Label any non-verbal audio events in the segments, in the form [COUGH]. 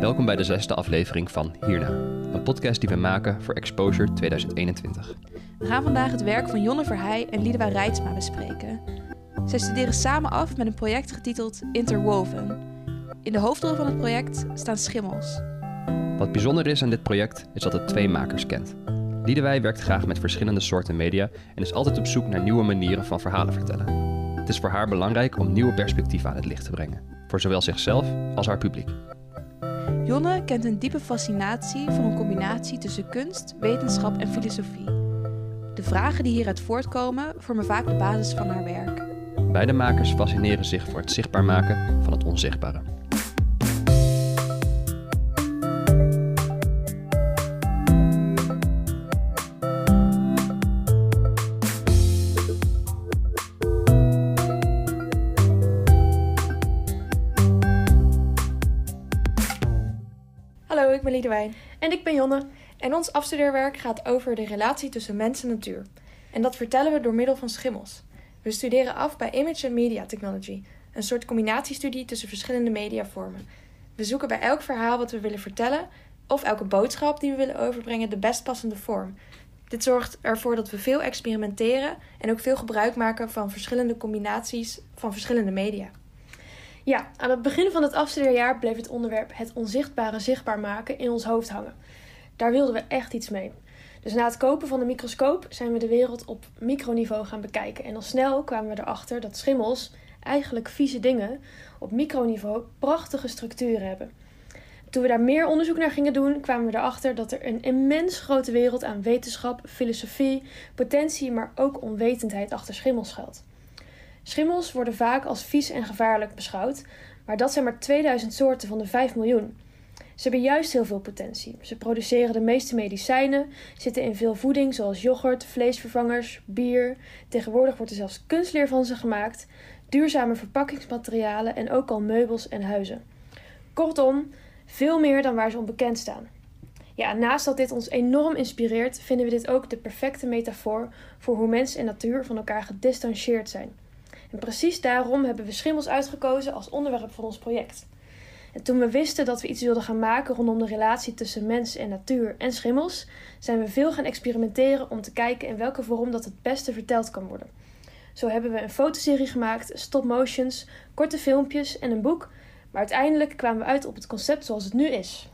Welkom bij de zesde aflevering van Hierna, een podcast die we maken voor Exposure 2021. We gaan vandaag het werk van Jonne Verheij en Liedewij Reitsma bespreken. Zij studeren samen af met een project getiteld Interwoven. In de hoofdrol van het project staan schimmels. Wat bijzonder is aan dit project is dat het twee makers kent. Liedewij werkt graag met verschillende soorten media en is altijd op zoek naar nieuwe manieren van verhalen vertellen. Het is voor haar belangrijk om nieuwe perspectieven aan het licht te brengen, voor zowel zichzelf als haar publiek. Jonne kent een diepe fascinatie voor een combinatie tussen kunst, wetenschap en filosofie. De vragen die hieruit voortkomen vormen vaak de basis van haar werk. Beide makers fascineren zich voor het zichtbaar maken van het onzichtbare. En ik ben Jonne. En ons afstudeerwerk gaat over de relatie tussen mens en natuur. En dat vertellen we door middel van schimmels. We studeren af bij Image and Media Technology, een soort combinatiestudie tussen verschillende mediavormen. We zoeken bij elk verhaal wat we willen vertellen, of elke boodschap die we willen overbrengen, de best passende vorm. Dit zorgt ervoor dat we veel experimenteren en ook veel gebruik maken van verschillende combinaties van verschillende media. Ja, aan het begin van het afstudeerjaar bleef het onderwerp het onzichtbare zichtbaar maken in ons hoofd hangen. Daar wilden we echt iets mee. Dus na het kopen van de microscoop zijn we de wereld op microniveau gaan bekijken. En al snel kwamen we erachter dat schimmels, eigenlijk vieze dingen, op microniveau prachtige structuren hebben. Toen we daar meer onderzoek naar gingen doen, kwamen we erachter dat er een immens grote wereld aan wetenschap, filosofie, potentie, maar ook onwetendheid achter schimmels schuilt. Schimmels worden vaak als vies en gevaarlijk beschouwd, maar dat zijn maar 2000 soorten van de 5 miljoen. Ze hebben juist heel veel potentie. Ze produceren de meeste medicijnen, zitten in veel voeding zoals yoghurt, vleesvervangers, bier. Tegenwoordig wordt er zelfs kunstleer van ze gemaakt, duurzame verpakkingsmaterialen en ook al meubels en huizen. Kortom, veel meer dan waar ze onbekend staan. Ja, naast dat dit ons enorm inspireert, vinden we dit ook de perfecte metafoor voor hoe mens en natuur van elkaar gedistanceerd zijn. En precies daarom hebben we schimmels uitgekozen als onderwerp van ons project. En toen we wisten dat we iets wilden gaan maken rondom de relatie tussen mens en natuur en schimmels, zijn we veel gaan experimenteren om te kijken in welke vorm dat het beste verteld kan worden. Zo hebben we een fotoserie gemaakt, stop motions, korte filmpjes en een boek, maar uiteindelijk kwamen we uit op het concept zoals het nu is.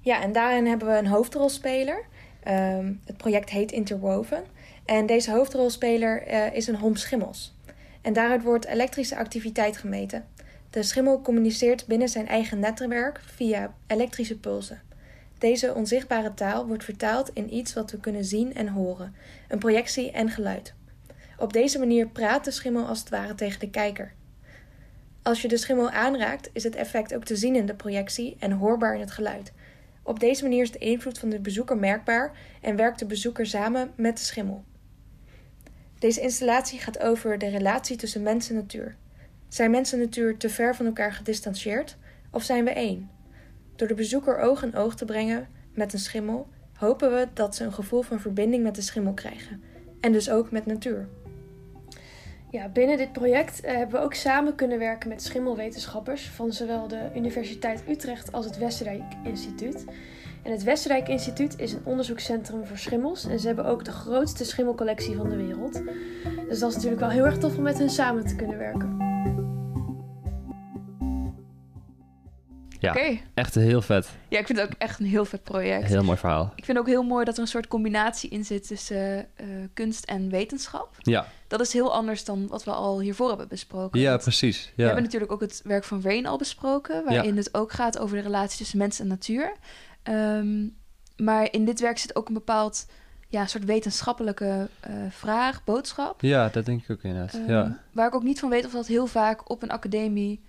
Ja, en daarin hebben we een hoofdrolspeler. Um, het project heet Interwoven. En deze hoofdrolspeler uh, is een hom schimmels. En daaruit wordt elektrische activiteit gemeten. De schimmel communiceert binnen zijn eigen netwerk via elektrische pulsen. Deze onzichtbare taal wordt vertaald in iets wat we kunnen zien en horen, een projectie en geluid. Op deze manier praat de schimmel als het ware tegen de kijker. Als je de schimmel aanraakt, is het effect ook te zien in de projectie en hoorbaar in het geluid. Op deze manier is de invloed van de bezoeker merkbaar en werkt de bezoeker samen met de schimmel. Deze installatie gaat over de relatie tussen mens en natuur. Zijn mens en natuur te ver van elkaar gedistanceerd of zijn we één? Door de bezoeker oog in oog te brengen met een schimmel, hopen we dat ze een gevoel van verbinding met de schimmel krijgen en dus ook met natuur. Ja, binnen dit project eh, hebben we ook samen kunnen werken met schimmelwetenschappers van zowel de Universiteit Utrecht als het Westerdijk Instituut. En het Westerdijk Instituut is een onderzoekscentrum voor schimmels en ze hebben ook de grootste schimmelcollectie van de wereld. Dus dat is natuurlijk wel heel erg tof om met hen samen te kunnen werken. Ja, Oké. echt heel vet. Ja, ik vind het ook echt een heel vet project. Heel mooi verhaal. Ik vind ook heel mooi dat er een soort combinatie in zit tussen eh, kunst en wetenschap. Ja, Dat is heel anders dan wat we al hiervoor hebben besproken. ja precies. We Ja. hebben natuurlijk ook het werk van Rain al besproken, waarin het ook gaat over de relatie tussen mens en natuur. Ehm, maar in dit werk zit ook een bepaald ja, soort wetenschappelijke eh, vraag, boodschap. ja, dat denk ik ook inderdaad. Ehm, ja. Waar ik ook niet van weet of dat heel vaak op een academie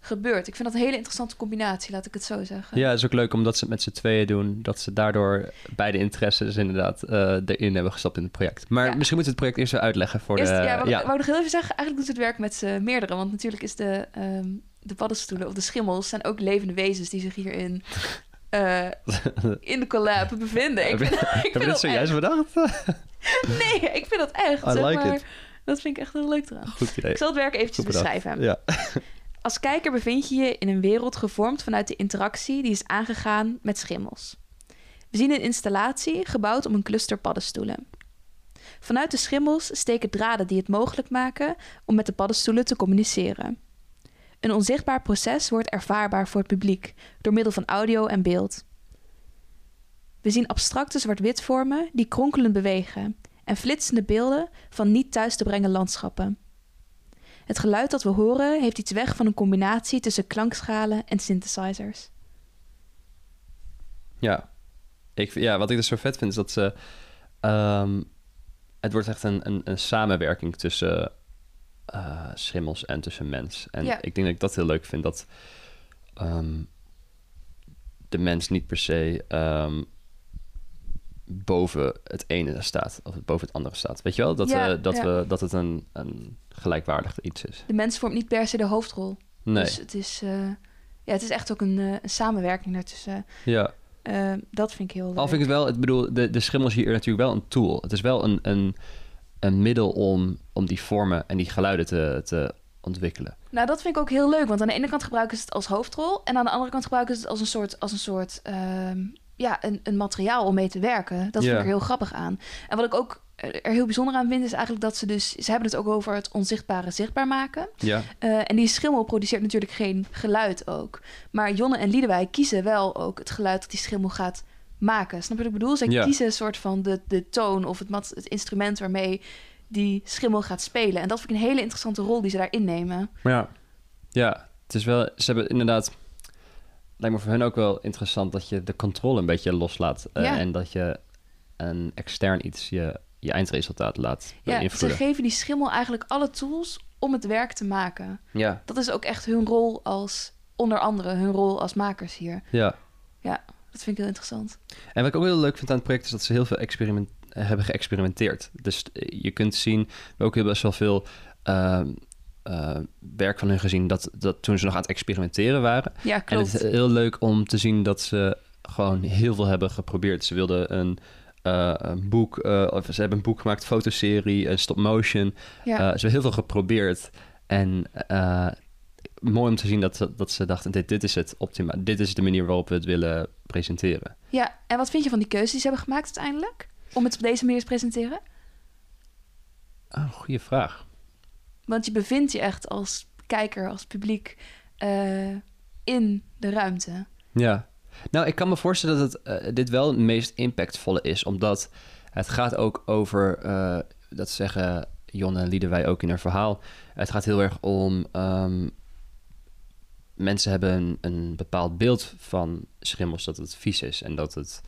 gebeurt. Ik vind dat een hele interessante combinatie, laat ik het zo zeggen. ja, het is ook leuk omdat ze het met z'n tweeën doen. Dat ze daardoor beide interesses inderdaad eh, erin hebben gestapt in het project. Maar Ja. misschien moeten we het project eerst even uitleggen voor Eerst, de... ja, wou, ja. wou nog heel even zeggen, eigenlijk doet het werk met z'n meerdere. Want natuurlijk is de, ehm, de paddenstoelen of de schimmels zijn ook levende wezens die zich hierin eh, in de collab bevinden. Ik vind, ik Heb je dat zojuist bedacht? [LAUGHS] Nee, ik vind dat echt. I zeg like maar. it. Dat vind ik echt heel leuk eraan. Goed idee. Ik zal het werk eventjes beschrijven. Ja. [LAUGHS] Als kijker bevind je je in een wereld gevormd vanuit de interactie die is aangegaan met schimmels. We zien een installatie gebouwd om een cluster paddenstoelen. Vanuit de schimmels steken draden die het mogelijk maken om met de paddenstoelen te communiceren. Een onzichtbaar proces wordt ervaarbaar voor het publiek door middel van audio en beeld. We zien abstracte zwart-wit vormen die kronkelend bewegen en flitsende beelden van niet thuis te brengen landschappen. Het geluid dat we horen heeft iets weg van een combinatie tussen klankschalen en synthesizers. Ja, ik, ja wat ik dus zo vet vind is dat ze. Ehm, het wordt echt een, een, een samenwerking tussen uh, schimmels en tussen mens. En ik denk dat ik dat heel leuk vind. Dat ehm, de mens niet per se ehm, boven het ene staat of boven het andere staat. Weet je wel? Dat, ja, dat, we, dat het een, een gelijkwaardig iets is. De mens vormt niet per se de hoofdrol. Nee. Dus het is, uh, ja, het is echt ook een, uh, een samenwerking daartussen. Ja. Uh, dat vind ik heel leuk. Al vind ik het wel, ik bedoel, de, de schimmel is hier natuurlijk wel een tool. Het is wel een, een, een middel om, om die vormen en die geluiden te, te ontwikkelen. Nou, dat vind ik ook heel leuk. Want aan de ene kant gebruiken ze het als hoofdrol. En aan de andere kant gebruiken ze het als een soort, als een soort ehm, ja, een, een materiaal om mee te werken. Dat vind ik er heel grappig aan. En wat ik ook er heel bijzonder aan vind, is eigenlijk dat ze dus... Ze hebben het ook over het onzichtbare zichtbaar maken. Ja. Uh, en die schimmel produceert natuurlijk geen geluid ook. Maar Jonne en Liedewij kiezen wel ook het geluid dat die schimmel gaat maken. Snap je wat ik bedoel? Zij ja. kiezen een soort van de, de toon of het, het instrument waarmee die schimmel gaat spelen. En dat vind ik een hele interessante rol die ze daarin nemen. Ja, ja het is wel... Ze hebben inderdaad lijkt me voor hen ook wel interessant dat je de controle een beetje loslaat. Uh, En dat je een extern iets je, je eindresultaat laat ja. Ze geven die schimmel eigenlijk alle tools om het werk te maken. Ja. Dat is ook echt hun rol als, onder andere hun rol als makers hier. Ja. Ja, dat vind ik heel interessant. En wat ik ook heel leuk vind aan het project is dat ze heel veel experiment hebben geëxperimenteerd. Dus je kunt zien, we ook heel best wel veel uh, uh, werk van hun gezien dat, dat toen ze nog aan het experimenteren waren. Ja, klopt. En het is heel leuk om te zien dat ze gewoon heel veel hebben geprobeerd. Ze wilden een, uh, een boek, of ze hebben een boek gemaakt, fotoserie, stop motion. Ja. ze hebben heel veel geprobeerd. En mooi om te zien dat, dat ze dachten, dit, dit is het optimaal. Dit is de manier waarop we het willen presenteren. Ja, en wat vind je van die keuzes die ze hebben gemaakt uiteindelijk? Om het op deze manier te presenteren? Ah, goede vraag. Want je bevindt je echt als kijker, als publiek uh, in de ruimte. Ja. Nou, ik kan me voorstellen dat het, uh, dit wel het meest impactvolle is, omdat het gaat ook over, uh, dat zeggen Jon en Liedewij ook in haar verhaal, het gaat heel erg om um, mensen hebben een, een, bepaald beeld van schimmels dat het vies is en dat het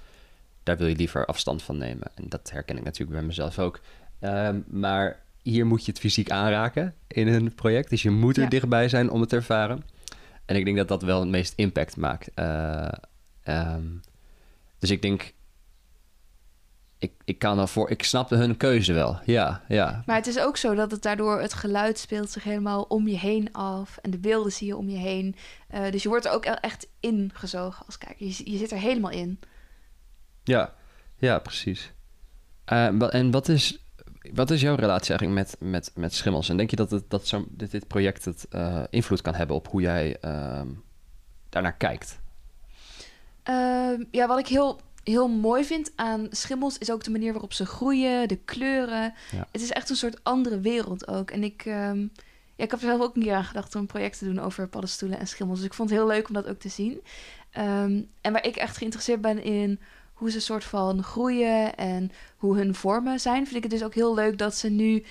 daar wil je liever afstand van nemen. En dat herken ik natuurlijk bij mezelf ook. Um, maar hier moet je het fysiek aanraken in een project. Dus je moet er dichtbij zijn om het te ervaren. En ik denk dat dat wel het meest impact maakt. Uh, um, dus ik denk, ik, ik kan ervoor, ik snapte hun keuze wel. Ja, ja. Maar het is ook zo dat het daardoor het geluid speelt zich helemaal om je heen af. En de beelden zie je om je heen. Uh, dus je wordt er ook echt ingezogen als kijker. Je, je zit er helemaal in. Ja, ja, precies. Uh, en wat is wat is jouw relatie eigenlijk met, met, met schimmels? En denk je dat, het, dat, zo, dat dit project het uh, invloed kan hebben op hoe jij uh, daarnaar kijkt? Uh, ja, wat ik heel, heel mooi vind aan schimmels is ook de manier waarop ze groeien, de kleuren. Ja. Het is echt een soort andere wereld ook. En ik, ehm, ja, ik heb er zelf ook een keer aan gedacht om een project te doen over paddenstoelen en schimmels. Dus ik vond het heel leuk om dat ook te zien. Um, en waar ik echt geïnteresseerd ben in hoe ze soort van groeien en hoe hun vormen zijn, vind ik het dus ook heel leuk dat ze nu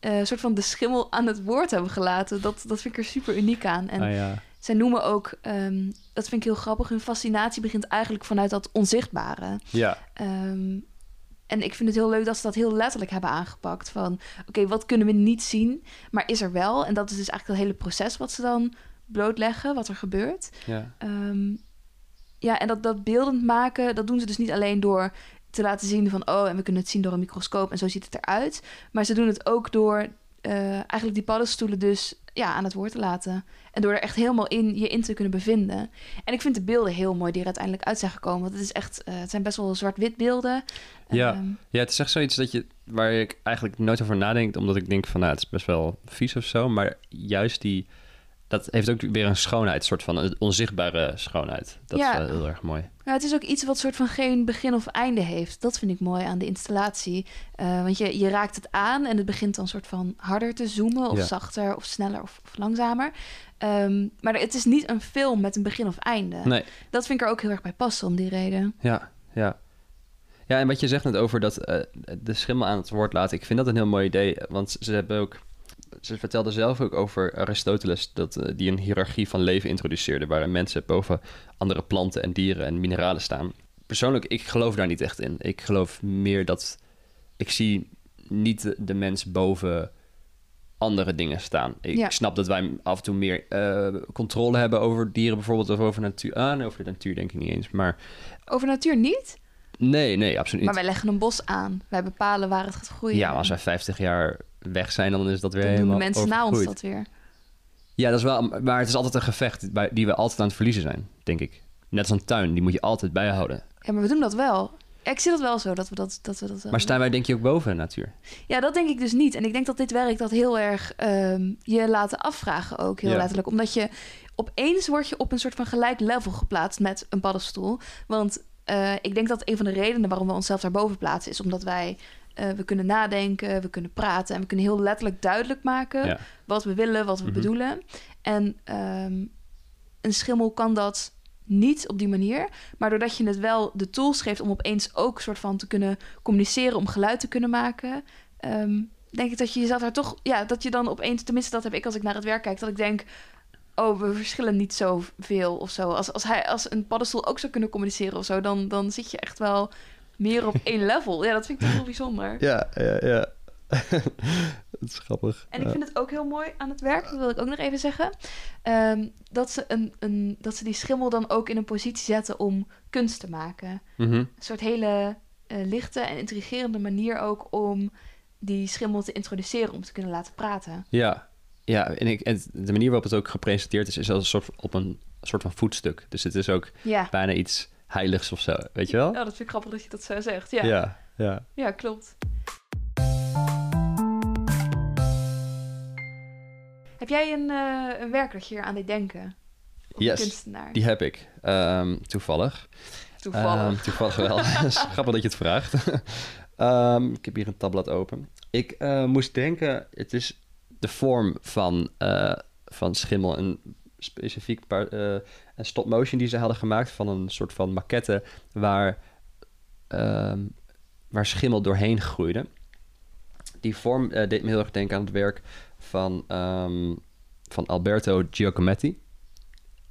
uh, soort van de schimmel aan het woord hebben gelaten. Dat, dat vind ik er super uniek aan. En oh ja. Zij noemen ook, um, dat vind ik heel grappig, hun fascinatie begint eigenlijk vanuit dat onzichtbare. Ja. Um, en ik vind het heel leuk dat ze dat heel letterlijk hebben aangepakt. Van oké, okay, wat kunnen we niet zien, maar is er wel? En dat is dus eigenlijk het hele proces wat ze dan blootleggen, wat er gebeurt. Ja. Um, ja, en dat, dat beeldend maken, dat doen ze dus niet alleen door te laten zien van... oh, en we kunnen het zien door een microscoop en zo ziet het eruit. Maar ze doen het ook door uh, eigenlijk die paddenstoelen dus ja, aan het woord te laten. En door er echt helemaal in je in te kunnen bevinden. En ik vind de beelden heel mooi die er uiteindelijk uit zijn gekomen. Want het, is echt, uh, het zijn best wel zwart-wit beelden. Ja. Um, ja, het is echt zoiets dat je, waar ik eigenlijk nooit over nadenk. Omdat ik denk van, nou, het is best wel vies of zo. Maar juist die dat heeft ook weer een schoonheid, een soort van een onzichtbare schoonheid. Dat Ja. is wel heel erg mooi. Ja, het is ook iets wat soort van geen begin of einde heeft. Dat vind ik mooi aan de installatie. Eh, want je, je raakt het aan en het begint dan soort van harder te zoomen... of Ja. zachter of sneller of, of langzamer. Ehm, maar het is niet een film met een begin of einde. Nee, Dat vind ik er ook heel erg bij passen om die reden. ja, ja. Ja, en wat je zegt net over dat eh, de schimmel aan het woord laten, ik vind dat een heel mooi idee. Want ze hebben ook, ze vertelde zelf ook over Aristoteles, dat, eh, die een hiërarchie van leven introduceerde, waarin mensen boven andere planten en dieren en mineralen staan. Persoonlijk, ik geloof daar niet echt in. Ik geloof meer dat, ik zie niet de, de mens boven andere dingen staan. Ik Ja. snap dat wij af en toe meer eh, controle hebben over dieren bijvoorbeeld, of over natuur. Ah, nee, over de natuur denk ik niet eens, maar... Over natuur niet, Nee, nee, absoluut maar niet. wij leggen een bos aan. Wij bepalen waar het gaat groeien. Ja, maar als wij 50 jaar weg zijn, dan is dat weer dan helemaal de mensen na ons dat weer. Ja, dat is wel, maar het is altijd een gevecht die we altijd aan het verliezen zijn, denk ik. Net als een tuin, die moet je altijd bijhouden. Ja, maar we doen dat wel. Ik zie dat wel zo, dat we dat, dat, we dat Maar staan wij denk je ook boven de natuur? Ja, dat denk ik dus niet. En ik denk dat dit werk dat heel erg ehm, je laten afvragen ook, heel Ja. letterlijk. Omdat je opeens word je op een soort van gelijk level geplaatst met een paddenstoel. Want eh, ik denk dat een van de redenen waarom we onszelf daarboven plaatsen... is omdat wij, eh, we kunnen nadenken, we kunnen praten... en we kunnen heel letterlijk duidelijk maken Ja. wat we willen, wat we Mhm. bedoelen. En ehm, een schimmel kan dat niet op die manier. Maar doordat je het wel de tools geeft om opeens ook soort van te kunnen communiceren, om geluid te kunnen maken, ehm, denk ik dat je jezelf daar toch, ja, dat je dan opeens, tenminste dat heb ik als ik naar het werk kijk, dat ik denk, oh, we verschillen niet zoveel of zo. Als, als hij, als een paddenstoel ook zou kunnen communiceren of zo, dan, dan zit je echt wel meer op één level. Ja, dat vind ik toch wel bijzonder. Ja, ja, ja. [LAUGHS] dat is grappig. En ik vind het ook heel mooi aan het werk, dat wil ik ook nog even zeggen. ehm, dat, ze een, een, dat ze die schimmel dan ook in een positie zetten om kunst te maken. Mhm. Een soort hele eh, lichte en intrigerende manier ook om die schimmel te introduceren, om te kunnen laten praten. Ja, ja en, ik, en de manier waarop het ook gepresenteerd is, is als een soort, op een soort van voetstuk. Dus het is ook Ja. bijna iets heiligs of zo, weet je wel? Oh, dat vind ik grappig dat je dat zo zegt. Ja, ja. ja. ja. klopt. Heb jij een, eh, een werk dat je hier aan deed denken? Of Yes, kunstenaar? Die heb ik, Ehm, toevallig. Toevallig. Ehm, toevallig wel. [LAUGHS] [LAUGHS] Grappig dat je het vraagt. [LAUGHS] Ehm, ik heb hier een tabblad open. Ik eh, moest denken, het is de vorm van, eh, van schimmel. Een specifiek eh, een stop motion die ze hadden gemaakt van een soort van maquette waar, ehm, waar schimmel doorheen groeide. Die vorm eh, deed me heel erg denken aan het werk van, ehm, van Alberto Giacometti.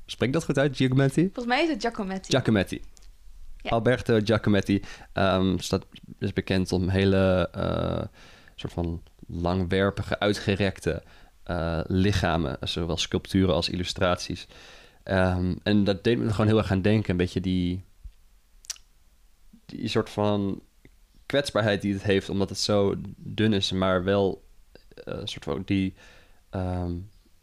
Spreek dat goed uit, Giacometti? Volgens mij is het Giacometti. Giacometti. Ja. Alberto Giacometti ehm, staat, is bekend om hele eh, soort van langwerpige, uitgerekte eh, lichamen, zowel sculpturen als illustraties. Ehm, en dat deed me gewoon heel erg aan denken, een beetje die, die soort van kwetsbaarheid die het heeft, omdat het zo dun is, maar wel een soort van die ehm,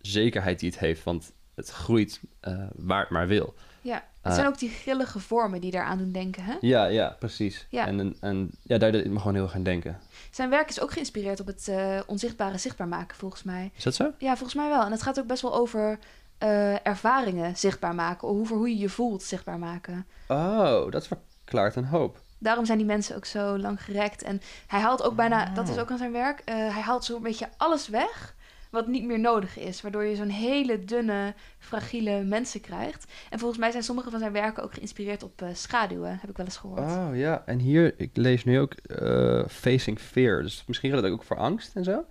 zekerheid die het heeft, want het groeit eh, waar het maar wil. Ja, het Ah. zijn ook die grillige vormen die daaraan doen denken, hè? Ja, ja, precies. Ja. En, en, ja, daar me gewoon heel erg aan denken. Zijn werk is ook geïnspireerd op het eh, onzichtbare zichtbaar maken, volgens mij. Is dat zo? Ja, volgens mij wel. En het gaat ook best wel over eh, ervaringen zichtbaar maken. Of over hoe je je voelt zichtbaar maken. Oh, dat verklaart een hoop. Daarom zijn die mensen ook zo lang gerekt. En hij haalt ook bijna, Oh. dat is ook aan zijn werk, eh, hij haalt zo'n beetje alles weg wat niet meer nodig is. Waardoor je zo'n hele dunne, fragiele mensen krijgt. En volgens mij zijn sommige van zijn werken ook geïnspireerd op eh, schaduwen, heb ik wel eens gehoord. Oh ja, en hier, ik lees nu ook eh, Facing Fear. Dus misschien gaat het ook voor angst en zo?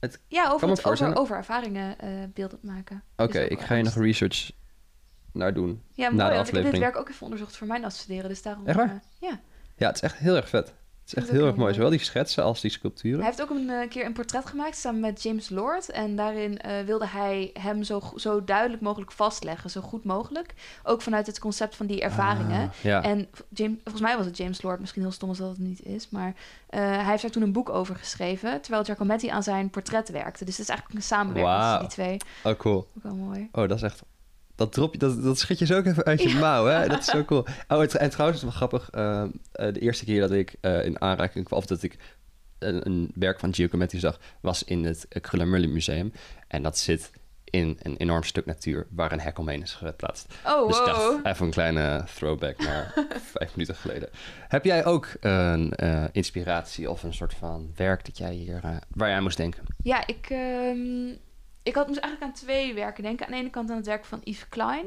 Oké, ja, over, het, over, over ervaringen eh beeldend maken. Ook ik ga hier nog research naar doen. Ja, na mooi, de want ik heb dit werk ook even onderzocht voor mijn afstuderen. Dus daarom... Echt waar? ja. Ja, het is echt heel erg vet. Het is echt heel erg mooi. Zowel die schetsen als die sculpturen. Hij heeft ook een eh, keer een portret gemaakt samen met James Lord. En daarin eh, wilde hij hem zo, zo duidelijk mogelijk vastleggen, zo goed mogelijk. Ook vanuit het concept van die ervaringen. Ah, ja. En James, volgens mij was het James Lord, misschien heel stom als dat het niet is. Maar eh, hij heeft daar toen een boek over geschreven. Terwijl Giacometti aan zijn portret werkte. Dus het is eigenlijk een samenwerking Wauw. tussen die twee. Oh, cool. Ook wel mooi. Oh, dat is echt... Dat drop je, dat, dat schud je zo ook even uit je mouw, hè? Dat is zo cool. Oh, het- en trouwens, het is wel grappig. eh, eh, de eerste keer dat ik eh, in aanraking kwam, of dat ik een, een werk van Giacometti zag, was in het Krullenmullen Museum. En dat zit in een enorm stuk natuur waar een hek omheen is geplaatst. Oh, dus wow. even een kleine throwback naar [LAUGHS] vijf minuten geleden. Heb jij ook een uh, inspiratie of een soort van werk dat jij hier, waar jij aan moest denken? Ja, ik, um, ik had, moest eigenlijk aan twee werken denken. Aan de ene kant aan het werk van Yves Klein.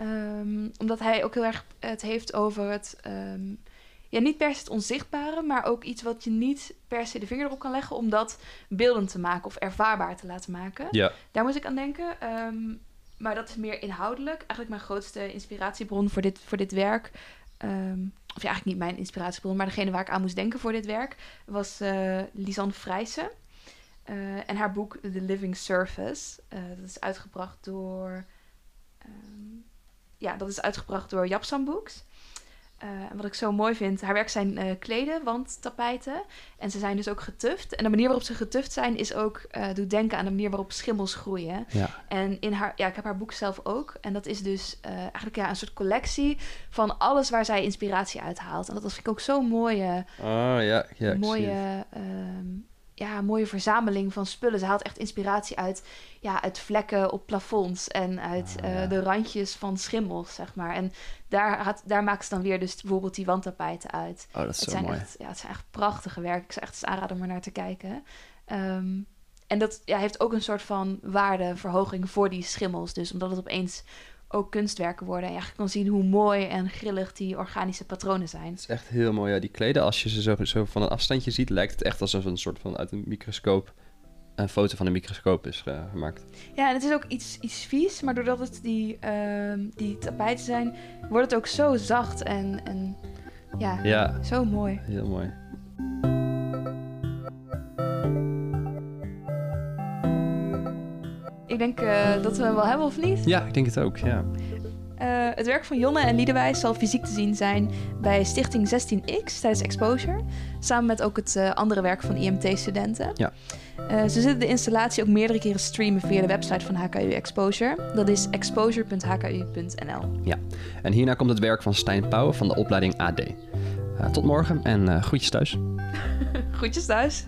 Um, omdat hij ook heel erg het heeft over het... Um, ja, niet per se het onzichtbare, maar ook iets wat je niet per se de vinger erop kan leggen om dat beeldend te maken of ervaarbaar te laten maken. Ja. Daar moest ik aan denken. Um, maar dat is meer inhoudelijk. Eigenlijk mijn grootste inspiratiebron voor dit, voor dit werk. Um, of ja, eigenlijk niet mijn inspiratiebron, maar degene waar ik aan moest denken voor dit werk was uh, Lisanne Vrijsen. Uh, en haar boek The Living Surface. Uh, dat is uitgebracht door. Um, ja, dat is uitgebracht door Japsam Books. Uh, en wat ik zo mooi vind, haar werk zijn kleden, wandtapijten. En ze zijn dus ook getuft. En de manier waarop ze getuft zijn, is ook, doet denken aan de manier waarop schimmels groeien. Ja. En in haar, ja, ik heb haar boek zelf ook. En dat is dus eigenlijk ja, een soort collectie van alles waar zij inspiratie uit haalt. En dat vind ik ook zo'n mooie, oh, ja, ja, mooie, um, ja, mooie verzameling van spullen. Ze haalt echt inspiratie uit, ja, uit vlekken op plafonds en uit Ah, ja. de randjes van schimmels, zeg maar. En daar, had, daar maakt ze dan weer dus bijvoorbeeld die wandtapijten uit. Oh, dat is het zo zijn mooi. Echt, ja, het zijn echt prachtige werken. Ik zou echt eens aanraden om er naar te kijken. Um, en dat ja, heeft ook een soort van waardeverhoging voor die schimmels. Dus omdat het opeens ook kunstwerken worden. En je kan zien hoe mooi en grillig die organische patronen zijn. Het is echt heel mooi. Ja, die kleden, als je ze zo, zo van een afstandje ziet, lijkt het echt alsof een soort van uit een microscoop een foto van een microscoop is uh, gemaakt. Ja, en het is ook iets, iets vies, maar doordat het die, uh, die tapijten zijn, wordt het ook zo zacht en, en ja, ja, zo mooi. Heel mooi. Ik denk uh, dat we hem wel hebben, of niet? Ja, ik denk het ook, ja. Uh, het werk van Jonne en Liedewij zal fysiek te zien zijn bij Stichting 16X tijdens Exposure. Samen met ook het uh, andere werk van IMT-studenten. Ja. Uh, ze zullen de installatie ook meerdere keren streamen via de website van HKU Exposure. Dat is exposure.hku.nl. Ja, en hierna komt het werk van Stijn Pauwen van de opleiding AD. tot morgen en groetjes thuis. [LAUGHS] groetjes thuis.